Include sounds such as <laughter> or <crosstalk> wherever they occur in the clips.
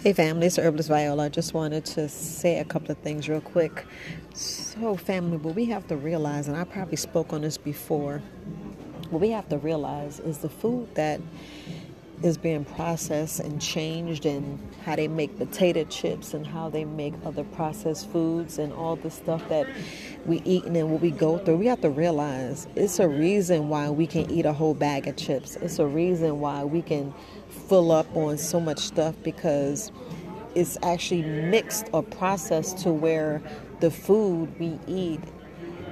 Hey family, it's Herbalist Viola. I just wanted to say a couple of things real quick. So, family, what we have to realize, and I probably spoke on this before, what we have to realize is the food that is being processed and changed, and how they make potato chips, and how they make other processed foods, and all the stuff that we eat and what we go through. We have to realize it's a reason why we can eat a whole bag of chips. It's a reason why we can fill up on so much stuff because it's actually mixed or processed to where the food we eat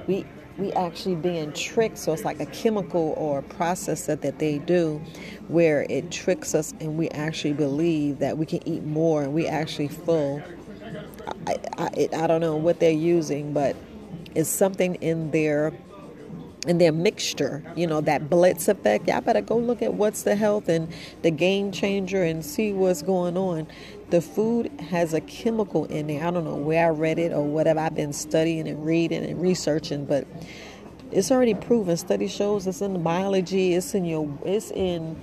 we we actually being tricked so it's like a chemical or a process that, that they do where it tricks us and we actually believe that we can eat more and we actually full. I, I, I don't know what they're using but it's something in their and their mixture, you know, that blitz effect. Y'all better go look at what's the health and the game changer and see what's going on. The food has a chemical in there. I don't know where I read it or whatever I've been studying and reading and researching, but it's already proven. Study shows it's in the biology, it's in your it's in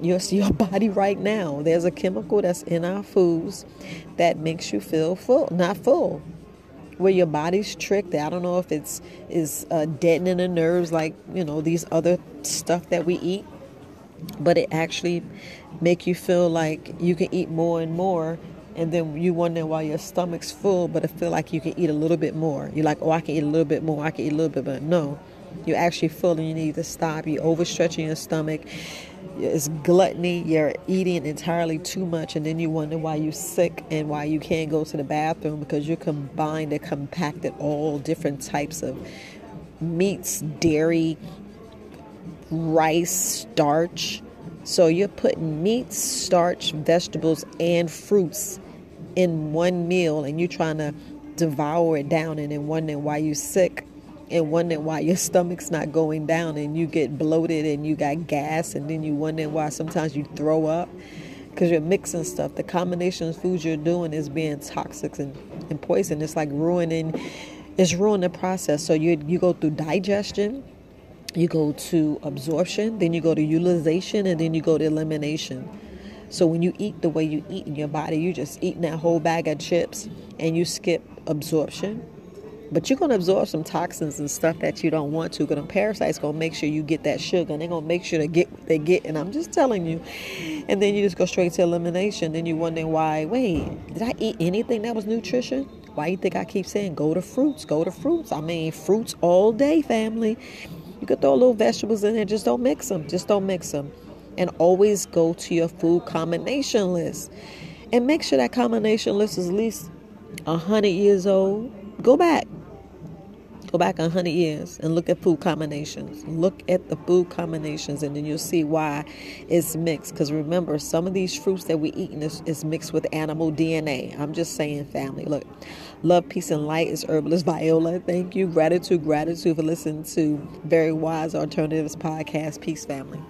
your, <laughs> your body right now. There's a chemical that's in our foods that makes you feel full, not full where your body's tricked. I don't know if it's is uh, deadening the nerves like you know these other stuff that we eat, but it actually make you feel like you can eat more and more. And then you wonder why your stomach's full, but it feel like you can eat a little bit more. You're like, oh, I can eat a little bit more. I can eat a little bit, but no, you're actually full and you need to stop. You're overstretching your stomach it's gluttony. You're eating entirely too much, and then you wonder why you're sick and why you can't go to the bathroom because you're combined and compacted all different types of meats, dairy, rice, starch. So you're putting meats, starch, vegetables, and fruits in one meal, and you're trying to devour it down, and then wondering why you're sick and wondering why your stomach's not going down and you get bloated and you got gas and then you wondering why sometimes you throw up because you're mixing stuff. The combination of foods you're doing is being toxic and, and poison. It's like ruining, it's ruining the process. So you you go through digestion, you go to absorption, then you go to utilization, and then you go to elimination. So when you eat the way you eat in your body, you're just eating that whole bag of chips and you skip absorption but you're going to absorb some toxins and stuff that you don't want to. Because parasites going to make sure you get that sugar, and they're going to make sure they get what they get. And I'm just telling you. And then you just go straight to elimination. Then you're wondering why. Wait, did I eat anything that was nutrition? Why you think I keep saying go to fruits? Go to fruits. I mean fruits all day, family. You could throw little vegetables in there. Just don't mix them. Just don't mix them. And always go to your food combination list. And make sure that combination list is at least 100 years old. Go back Go back 100 years and look at food combinations. Look at the food combinations, and then you'll see why it's mixed. Because remember, some of these fruits that we eat is, is mixed with animal DNA. I'm just saying, family. Look, love, peace, and light is herbalist Viola. Thank you. Gratitude, gratitude for listening to Very Wise Alternatives podcast. Peace, family.